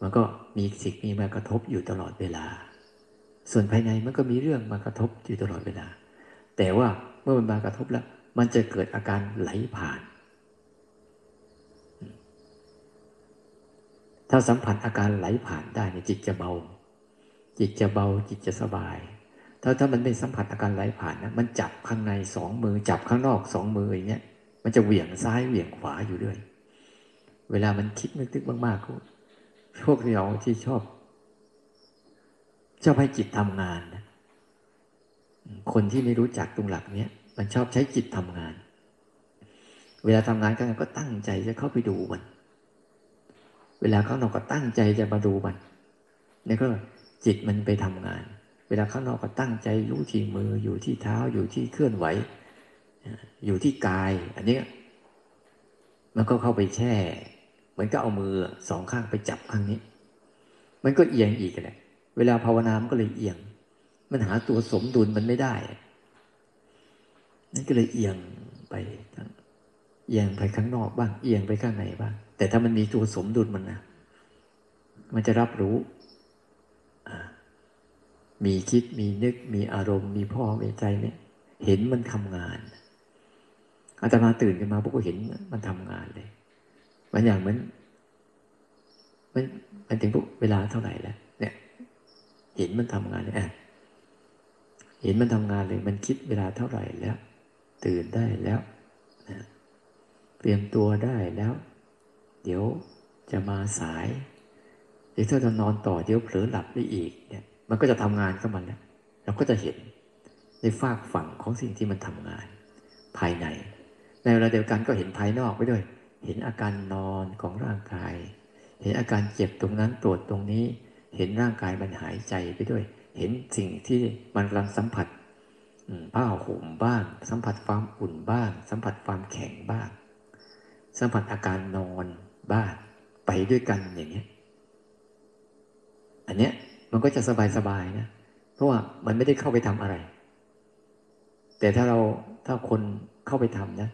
มันก็มีสิ่งมีมากระทบอยู่ตลอดเวลา ส่วนภายในมันก็มีเรื่องมากระทบอยู่ตลอดเวลา แต่ว่าเมื่อมันมากระทบแล้ว มันจะเกิดอาการไหลผ่าน ถ้าสัมผัสอาการไหลผ่านได้เนี่ยจิตจะเบา จิตจะเบาจิตจะสบาย ถ้าถ้ามันไม่สัมผัสอาการไหลผ่านนะมันจับข้างในสองมือ จับข้างนอกสองมืออย่างเงี้ยมันจะเหวี่ยงซ้ายเหวี่ยงขวาอยู่ด้วยเวลามันคิดนึกตึกมากๆพวกเราที่ชอบชอบให้จิตทำงานนะคนที่ไม่รู้จักตรงหลักเนี้ยมันชอบใช้จิตทำงาน เวลาทำงานกันก็ตั้งใจจะเข้าไปดูมัน เวลาเขานอกก็ตั้งใจจะมาดูมันนี่ก็จิตมันไปทำงาน เวลาข้างนอกก็ตั้งใจรู้ที่มืออยู่ที่เท้าอยู่ที่เคลื่อนไหว อยู่ที่กาย อันนี้มันก็เข้าไปแช่เหมือนก็เอามือสองข้างไปจับข้างนี้ มันก็เอียงอีกแหละเวลาภาวนามันก็เลยเอียง มันหาตัวสมดุลมันไม่ได้นั่นก็เลยเอียงไปเอียงไปข้างนอกบ้างเอียงไปข้างในบ้างแต่ถ้ามันมีตัวสมดุลมันนะมันจะรับรู้ มีคิดมีนึกมีอารมณ์ มีพ่อมีใจเนี่ย เห็นมันทำงานอาตมาตื่นขึ้นมาพวกก็เห็นมันทำงานเลย มันอย่างเหมือนมันมันถึงพวกเวลาเท่าไหร่แล้ว เนี่ย เห็นมันทำงานเลยอ่าเห็นมันทำงานเลย มันคิดเวลาเท่าไหร่แล้ว ตื่นได้แล้วนะเตรียมตัวได้แล้ว เดี๋ยวจะมาสาย เดี๋ยวถ้าจะนอนต่อเดี๋ยวเผลอหลับได้อีกเนี่ย มันก็จะทำงานกับมันแล้วเราก็จะเห็นในฝากฝั่งของสิ่งที่มันทำงาน ภายใน ในเวลาเดียวกันก็เห็นภายนอกไปด้วย เห็นอาการนอนของร่างกาย เห็นอาการเจ็บตรงนั้นตรวจตรงนี้ เห็นร่างกายมันหายใจไปด้วย เห็นสิ่งที่มันกำลังสัมผัสผ้าห่มบ้าง สัมผัสความอุ่นบ้าง สัมผัสความแข็งบ้าง สัมผัสอาการนอนบ้าง ไปด้วยกันอย่างนี้อันเนี้ย มันก็จะสบายสบายนะ เพราะว่ามันไม่ได้เข้าไปทำอะไร แต่ถ้าเราถ้าคนเข้าไปทำนะ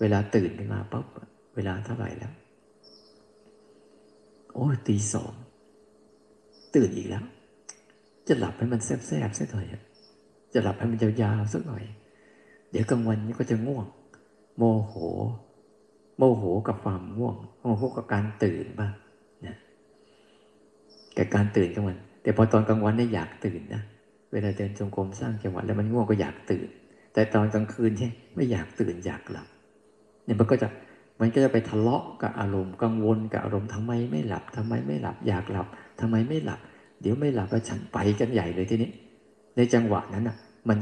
เวลาตื่นขึ้นมาปั๊บเวลาเท่าไหร่แล้ว โอ้ตีสองตื่นอีกแล้ว จะหลับให้มันแซ่บๆสักหน่อยจะหลับให้มันยาวๆสักหน่อย เดี๋ยวกลางวันนี้ก็จะง่วง โมโห โมโหกับความง่วงโมโหกับการตื่นบ้างนะกับการตื่นกลางวัน แต่พอตอนกลางวันเนี่ยอยากตื่นนะเวลาเดินจงกรมสร้างจังหวะแล้วมันง่วงก็อยากตื่น แต่ตอนกลางคืนใช่ไม่อยากตื่นอยากหลับเนี่ยมันก็จะมันก็จะไปทะเลาะกับอารมณ์กังวลกับอารมณ์ทำไมไม่หลับทำไมไม่หลับอยากหลับทำไมไม่หลับ เดี๋ยวไม่หลับแล้วฉันไปกันใหญ่เลยทีนี้ ในจังหวะนั้นอะมัน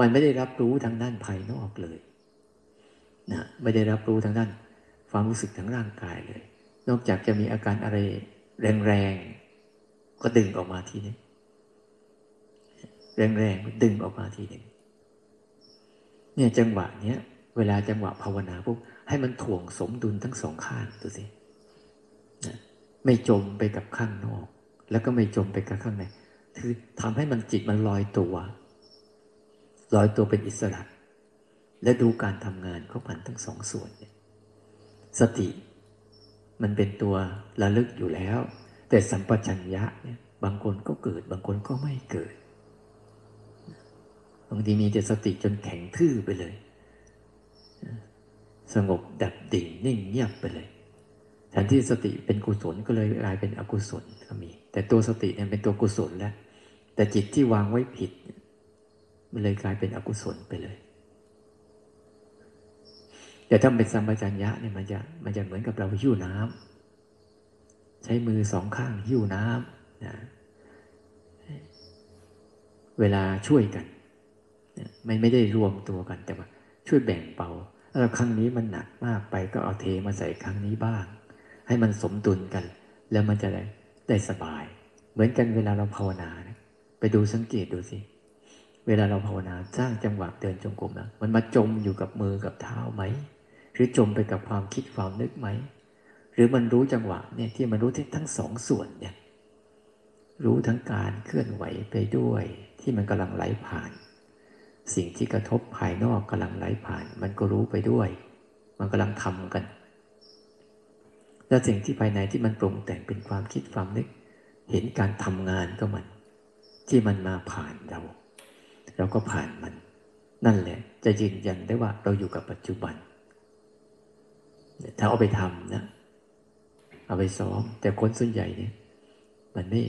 มันไม่ได้รับรู้ทางด้านภายนอกเลยนะไม่ได้รับรู้ทางด้าน ความรู้สึกทางร่างกายเลย นอกจากจะมีอาการอะไรแรง ก็ดึงออกมาทีนึงแรงๆดึงออกมาทีหนึ่งเนี่ยจังหวะเนี้ยเวลาจังหวะภาวนาปุ๊บให้มันถ่วงสมดุลทั้งสองข้างดูสิไม่จมไปกับข้างนอก แล้วก็ไม่จมไปกับข้างในคือทำให้มันจิตมันลอยตัวลอยตัวเป็นอิสระ และดูการทำงานของมันทั้งสองส่วนเนี่ยสติ มันเป็นตัวระลึกอยู่แล้ว แต่สัมปชัญญะเนี่ยบางคนก็เกิด บางคนก็ไม่เกิดบางทีมีแต่สติจนแข็งทื่อไปเลย สงบดับดิ่งนิ่งเงียบไปเลยแทนที่สติเป็นกุศลก็เลยกลายเป็นอกุศลก็มี แต่ตัวสติเนี่ยเป็นตัวกุศลแล้ว แต่จิตที่วางไว้ผิด มันเลยกลายเป็นอกุศลไปเลย แต่ถ้าเป็นสัมปชัญญะเนี่ยมันจะมันจะเหมือนกับเราหิ้วน้ำ ใช้มือสองข้างหิ้วน้ำนะเวลาช่วยกันไม่ไม่ได้รวมตัวกันแต่ว่าช่วยแบ่งเบาแล้วครั้งนี้มันหนักมากไปก็เอาเทมาใส่ครั้งนี้บ้าง ให้มันสมดุลกัน แล้วมันจะได้ได้สบาย เหมือนกันเวลาเราภาวนานะไปดูสังเกตดูสิเวลาเราภาวนาสร้างจังหวะเดินจงกรมนะมันมาจมอยู่กับมือกับเท้าไหม หรือจมไปกับความคิดความนึกไหม หรือมันรู้จังหวะเนี่ยที่มันรู้ทั้งทั้งสองส่วนเนี่ยรู้ทั้งการเคลื่อนไหวไปด้วย ที่มันกำลังไหลผ่าน สิ่งที่กระทบภายนอกกำลังไหลผ่าน มันก็รู้ไปด้วย มันกำลังทำกัน แล้วสิ่งที่ภายในที่มันปรุงแต่งเป็นความคิดความนึก เห็นการทำงานก็มัน ที่มันมาผ่านเรา เราก็ผ่านมัน นั่นแหละ จะยืนยันได้ว่าเราอยู่กับปัจจุบันถ้าเอาไปทำนะ เอาไปซ้อม แต่คนส่วนใหญ่เนี่ย มันไม่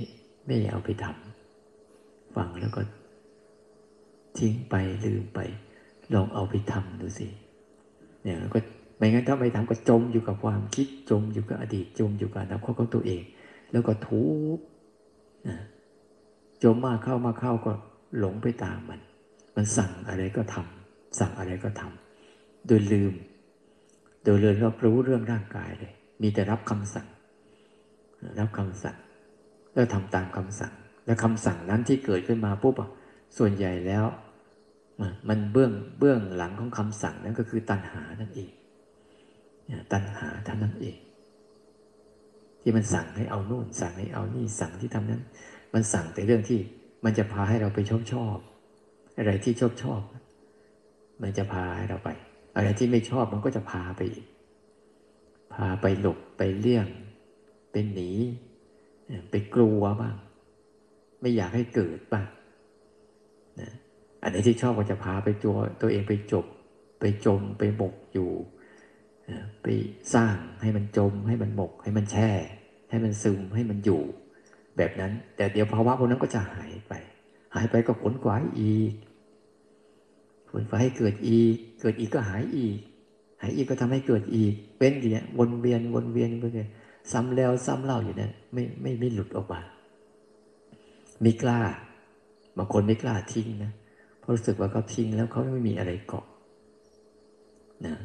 ไม่เอาไปทำฟังแล้วก็ ทิ้งไปลืมไป ลองเอาไปทำดูสิเนี่ยก็ไม่งั้นถ้าไม่ทำก็จมอยู่กับความคิดจมอยู่กับอดีตจมอยู่กับอนาคตของตัวเอง แล้วก็ทุกนะจมมากเข้ามาเข้าก็หลงไปตามมัน มันสั่งอะไรก็ทำสั่งอะไรก็ทำโดยลืม โดยเลยรับรู้เรื่องร่างกายเลย มีแต่รับคำสั่ง รับคำสั่งแล้วทำตามคำสั่ง แล้วคำสั่งนั้นที่เกิดขึ้นมาปุ๊บส่วนใหญ่แล้ว มันเบื้องเบื้องหลังของคำสั่งนั้นก็คือตัณหานั่นเองตัณหาท่านนั้นเอง ที่มันสั่งให้เอานู่น สั่งให้เอานี่สั่งที่ทำนั้น มันสั่งแต่เรื่องที่มันจะพาให้เราไปชอบชอบอะไรที่ชอบชอบ มันจะพาให้เราไป อะไรที่ไม่ชอบมันก็จะพาไปอีก พาไปหลบไปเลี่ยงไปหนี ไปกลัวบ้าง ไม่อยากให้เกิดบ้างนะอันไหนที่ชอบก็จะพาไปตัวตัวเองไปจบ ไปจมไปหมกอยู่ ไปสร้างให้มันจม ให้มันหมก ให้มันแช่ ให้มันซึมให้มันอยู่ แบบนั้น แต่เดี๋ยวภาวะพวกนั้นก็จะหายไป หายไปก็ผลกวายอีกผลกวายให้เกิดอีก เกิดอีกก็หายอีก อีกก็ทำให้เกิดอีก เป็นอย่างเนี้ยวนเวียนวนเวียนวนเวียซ้ำแล้วซ้ำเล่าอยู่เนั่นไม่ไม่ไม่หลุดออกมาไม่กล้าบางคนไม่กล้าทิ้งนะเพราะรู้สึกว่าเขาทิ้งแล้วเขาไม่มีอะไรเกาะนะ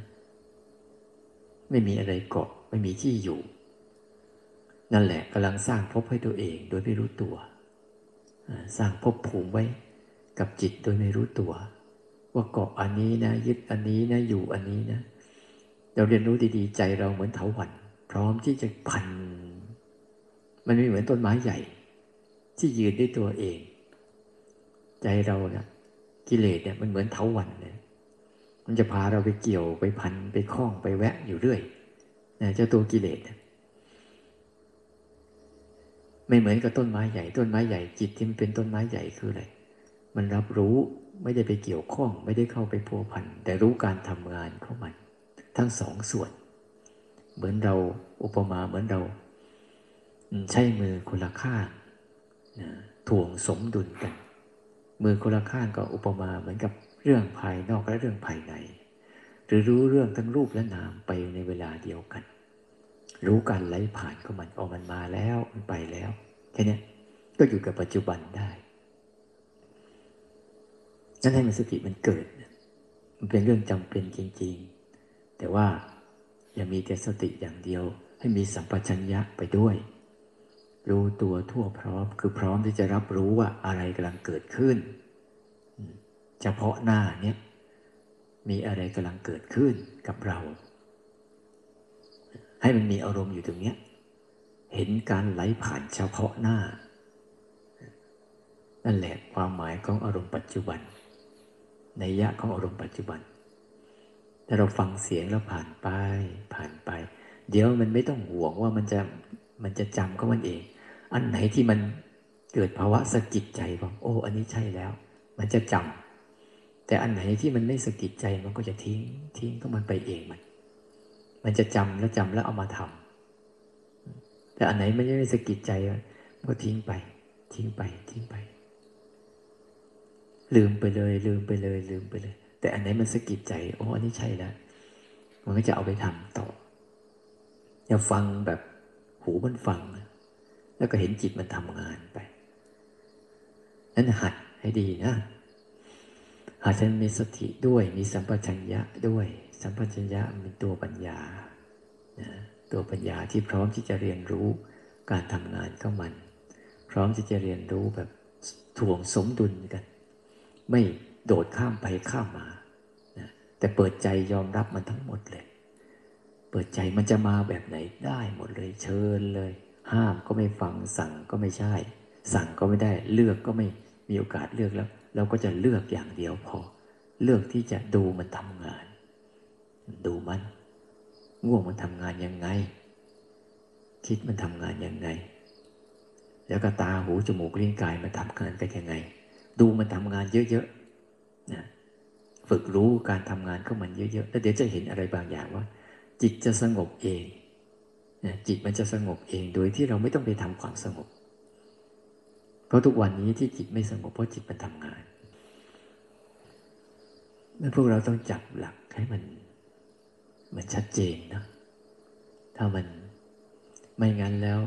ไม่มีอะไรเกาะ ไม่มีที่อยู่ นั่นแหละกำลังสร้างภพให้ตัวเองโดยไม่รู้ตัว สร้างภพภูมิไว้กับจิตโดยไม่รู้ตัว ว่าเกาะอันนี้นะ ยึดอันนี้นะอยู่อันนี้นะ เราเรียนรู้ดีๆ ใจเราเหมือนเถาวันพร้อมที่จะพัน มันไม่เหมือนต้นไม้ใหญ่ ที่ยืนด้วยตัวเอง ใจเราเนี่ยกิเลสเนี่ยมันเหมือนเถาวันเนี่ยมันจะพาเราไปเกี่ยวไปพันไปคล้องไปแวะอยู่เรื่อยนะเจ้าตัวกิเลสไม่เหมือนกับต้นไม้ใหญ่ ต้นไม้ใหญ่จิตที่มันเป็นต้นไม้ใหญ่คืออะไรมันรับรู้ไม่ได้ไปเกี่ยวข้อง ไม่ได้เข้าไปพัวพันแต่รู้การทำงานของมัน ทั้งสองส่วน เหมือนเราอุปมาเหมือนเรา ใช้มือคนละข้างถ่วงสมดุลกัน มือคนละข้างก็อุปมาเหมือนกับเรื่องภายนอกและเรื่องภายใน หรือรู้เรื่องทั้งรูปและนามไปในเวลาเดียวกัน รู้การไหลผ่านของมันออกมันมาแล้วมันไปแล้วแค่นี้ก็อยู่กับปัจจุบันได้นั่นให้มันสติมันเกิด มันเป็นเรื่องจำเป็นจริง ๆ แต่ว่าอย่ามีแต่สติอย่างเดียว ให้มีสัมปชัญญะไปด้วย รู้ตัวทั่วพร้อม คือพร้อมที่จะรับรู้ว่าอะไรกำลังเกิดขึ้น เฉพาะหน้าเนี้ยมีอะไรกำลังเกิดขึ้นกับเรา ให้มันมีอารมณ์อยู่ตรงเนี้ยเห็นการไหลผ่านเฉพาะหน้า นั่นแหละความหมายของอารมณ์ปัจจุบันในยะของอารมณ์ปัจจุบัน ถ้าเราฟังเสียงแล้วผ่านไป ผ่านไป เดี๋ยวมันไม่ต้องห่วงว่ามันจะมันจะจำก็มันเอง อันไหนที่มันเกิดภาวะสะกิดใจว่าโอ้ อันนี้ใช่แล้ว มันจะจำแต่อันไหนที่มันไม่สะกิดใจมันก็จะทิ้ง ทิ้งก็มันไปเองมัน มันจะจำแล้วจำแล้วเอามาทำแต่อันไหนมันไม่สะกิดใจมันก็ทิ้งไป ทิ้งไปทิ้งไป ลืมไปเลย ลืมไปเลย ลืมไปเลย แต่อันไหนมันสะกิดใจ โอ้อันนี้ใช่แล้วมันก็จะเอาไปทำต่ออย่าฟังแบบหูมันฟัง แล้วก็เห็นจิตมันทำงานไปนั้นหัดให้ดีนะอาจจะมีสติด้วยมีสัมปชัญญะด้วย สัมปชัญญะเป็นตัวปัญญาตัวปัญญาที่พร้อมที่จะเรียนรู้การทำงานของมัน พร้อมที่จะเรียนรู้แบบถ่วงสมดุลกัน ไม่ โดดข้ามไปข้ามมาแต่เปิดใจยอมรับมันทั้งหมดเลย เปิดใจมันจะมาแบบไหนได้หมดเลยเชิญเลย ห้ามก็ไม่ฟังสั่งก็ไม่ใช่ สั่งก็ไม่ได้เลือกก็ไม่มีโอกาสเลือกแล้ว เราก็จะเลือกอย่างเดียวพอ เลือกที่จะดูมันทำงาน ดูมันง่วงมันทำงานยังไง คิดมันทำงานยังไง แล้วก็ตาหูจมูกลิ้นกายมันทำงานกันยังไง ดูมันทำงานเยอะๆ นะฝึกรู้การทำงานของมันเยอะๆแล้วเดี๋ยวจะเห็นอะไรบางอย่างว่า จิตจะสงบเองจิตมันจะสงบเองโดยที่เราไม่ต้องไปทำความสงบ เพราะทุกวันนี้ที่จิตไม่สงบเพราะจิตมันทำงานนั่นพวกเราต้องจับหลักให้มัน มันชัดเจนนะ ถ้ามันไม่งั้นแล้ว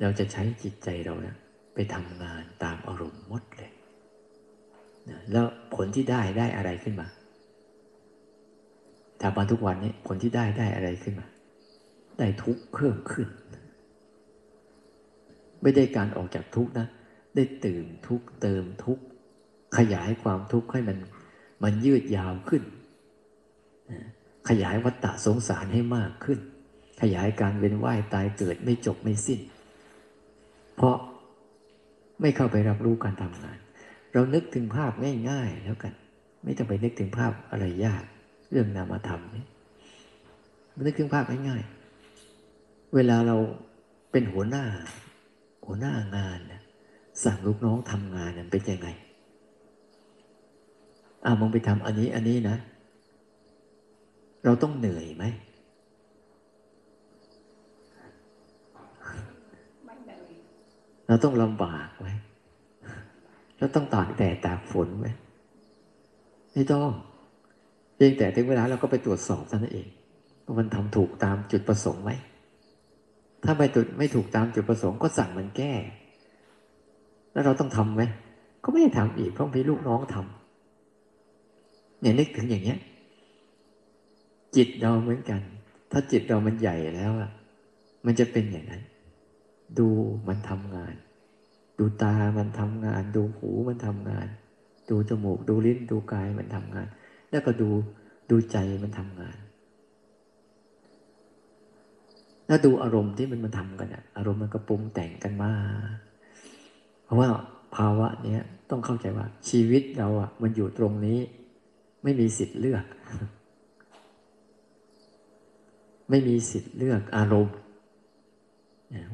เราจะใช้จิตใจเรานะไปทำงานตามอารมณ์หมดเลย แล้วผลที่ได้ได้อะไรขึ้นมาทำมาทุกวันนี้ผลที่ได้ได้อะไรขึ้นมา ได้ทุกข์เพิ่มขึ้น ไม่ได้การออกจากทุกข์นะ ได้ตื่นทุกข์เติมทุกข์ขยายความทุกข์ให้มัน มันยืดยาวขึ้น ขยายวัฏฏะสงสารให้มากขึ้น ขยายการเวียนว่ายตายเกิดไม่จบไม่สิ้น เพราะไม่เข้าไปรับรู้การทำงาน เรานึกถึงภาพง่าย ๆ แล้วกัน ไม่ต้องไปนึกถึงภาพอะไรยาก เรื่องนามธรรมนี่มันนึกถึงภาพง่ายๆ เวลาเราเป็นหัวหน้า หัวหน้างานนะสั่งลูกน้องทำงานนั้นเป็นยังไงอ่ามึงไปทำอันนี้อันนี้นะ เราต้องเหนื่อยไหมเราต้องลำบากไหม เราต้องตากแดดตากฝนไหมไม่ต้องเพียงแต่ถึงเวลาเราก็ไปตรวจสอบท่านั้นเองว่ามันทำถูกตามจุดประสงค์ไหมถ้าไม่ตุดไม่ถูกตามจุดประสงค์ก็สั่งมันแก้ แล้วเราต้องทํำไหมก็ไม่ได้ทำอีกเพราะมีลูกน้องทำเนี่ยนึกถึงอย่างเนี้ย จิตเราเหมือนกัน ถ้าจิตเรามันใหญ่แล้วอะมันจะเป็นอย่างนั้น ดูมันทำงาน ดูตามันทำงาน ดูหูมันทำงาน ดูจมูก ดูลิ้น ดูกายมันทำงาน แล้วก็ดูดูใจมันทำงานแล้วดูอารมณ์ที่มันมันทำกันอะอารมณ์มันก็ปรุงแต่งกันมา เพราะว่าภาวะเนี้ยต้องเข้าใจว่า ชีวิตเราอะมันอยู่ตรงนี้ ไม่มีสิทธิ์เลือก ไม่มีสิทธิ์เลือกอารมณ์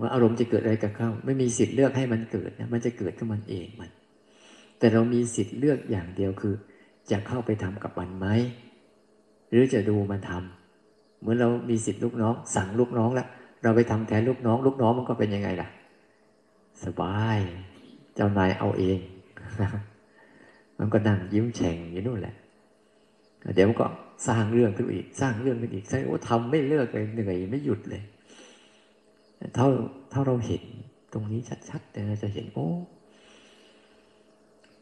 ว่าอารมณ์จะเกิดอะไรกับเขาไม่มีสิทธิ์เลือกให้มันเกิดนะมันจะเกิดขึ้นมันเองมัน แต่เรามีสิทธิ์เลือกอย่างเดียวคือ จะเข้าไปทำกับมันไหมหรือจะดูมันทำเหมือนเรามีสิทธิ์ลูกน้อง สั่งลูกน้องแล้วเราไปทำแทนลูกน้อง ลูกน้องมันก็เป็นยังไงล่ะ สบาย เจ้านายเอาเอง มันก็นั่งยิ้มแฉ่งอยู่นู่นแหละ เดี๋ยวมันก็สร้างเรื่องขึ้นอีก สร้างเรื่องขึ้นอีกใช่ว่าทำไม่เลิกเลยเหนื่อยไม่หยุดเลย เท่าเท่าเราเห็นตรงนี้ชัดๆเราจะเห็นโอ้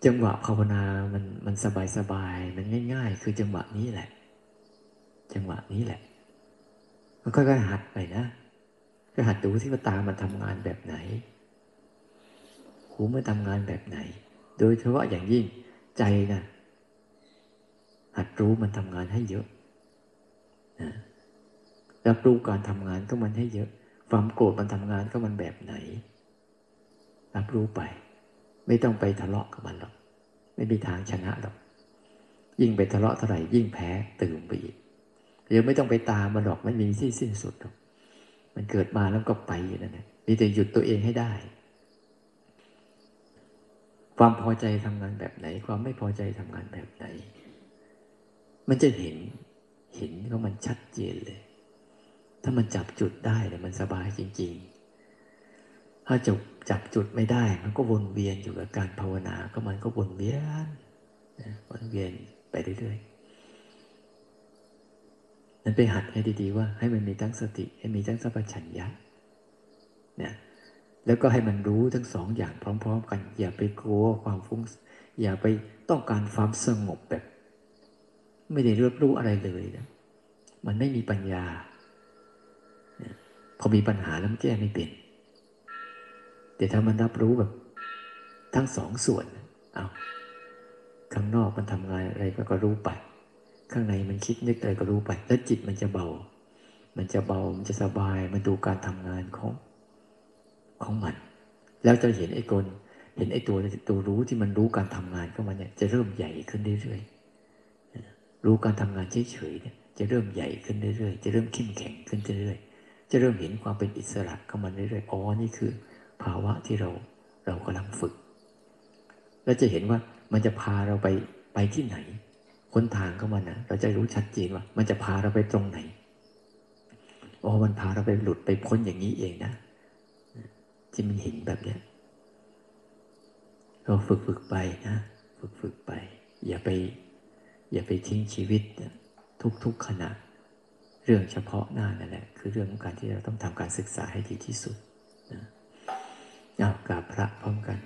จังหวะภาวนามันมันสบายสบายมันง่าย ๆ คือจังหวะนี้แหละ จังหวะนี้แหละ มันค่อยๆหัดไปนะก็หัดดูที่ว่าตามันทำงานแบบไหน หูมันทำงานแบบไหน โดยเฉพาะอย่างยิ่งใจนะหัดรู้มันทำงานให้เยอะนะรับรู้การทำงานก็มันให้เยอะ ความโกรธมันทำงานก็มันแบบไหน รับรู้ไป ไม่ต้องไปทะเลาะกับมันหรอก ไม่มีทางชนะหรอก ยิ่งไปทะเลาะเท่าไหร่ยิ่งแพ้ตื่นไปอีกเดี๋ยวไม่ต้องไปตามมันหรอกไม่มีที่สิ้นสุดหรอก มันเกิดมาแล้วก็ไปอยู่นั่นแหละมีแต่หยุดตัวเองให้ได้ ความพอใจทำงานแบบไหน ความไม่พอใจทำงานแบบไหน มันจะเห็นเห็นว่ามันชัดเจนเลย ถ้ามันจับจุดได้เนี่ยมันสบายจริง ๆ ถ้าจับจับจุดไม่ได้ มันก็วนเวียนอยู่กับการภาวนา ก็มันก็วนเวียนวนเวียนไปเรื่อยๆนั้นไปหัดให้ดีๆว่า ให้มันมีทั้งสติ ให้มีทั้งสัพพัญญะเนี่ยแล้วก็ให้มันรู้ทั้งสองอย่างพร้อม ๆ กัน อย่าไปกลัวความฟุ้ง อย่าไปต้องการความสงบแบบ ไม่ได้รับรู้อะไรเลยนะมันไม่มีปัญญา พอมีปัญหาแล้วมันแก้ไม่เป็น แต่ถ้ามันรับรู้แบบ ทั้งสองส่วน เอาข้างนอกมันทำงานอะไรก็รู้ไป ข้างในมันคิดนึกอะไรก็รู้ไป แล้วจิตมันจะเบา มันจะเบา มันจะสบาย มันดูการทำงานของของมัน แล้วจะเห็นไอ้กลเห็นไอ้ตัวตัวรู้ที่มันรู้การทำงานของมันเนี่ยจะเริ่มใหญ่ขึ้นเรื่อยๆ รู้การทำงานเฉยๆเนี่ยจะเริ่มใหญ่ขึ้นเรื่อยๆ จะเริ่มเข้มแข็งขึ้นเรื่อยๆ จะเริ่มเห็นความเป็นอิสระเของมันเรื่อยๆอ๋อนี่คือ ภาวะที่เราเรากำลังฝึก แล้วจะเห็นว่ามันจะพาเราไปไปที่ไหนค้นทางเของมันนะเราจะรู้ชัดเจนว่า มันจะพาเราไปตรงไหนอ๋อมันพาเราไปหลุดไปพ้นอย่างนี้เองนะที่มันเห็นแบบเนี้ยเราฝึกฝึกไปนะ ฝึกฝึกไป อย่าไป อย่าไปทิ้งชีวิตทุกทุกขณะ เรื่องเฉพาะหน้านั่นแหละ คือเรื่องของการที่เราต้องทำการศึกษาให้ดีที่สุดนะเอากราบพระพร้อมกัน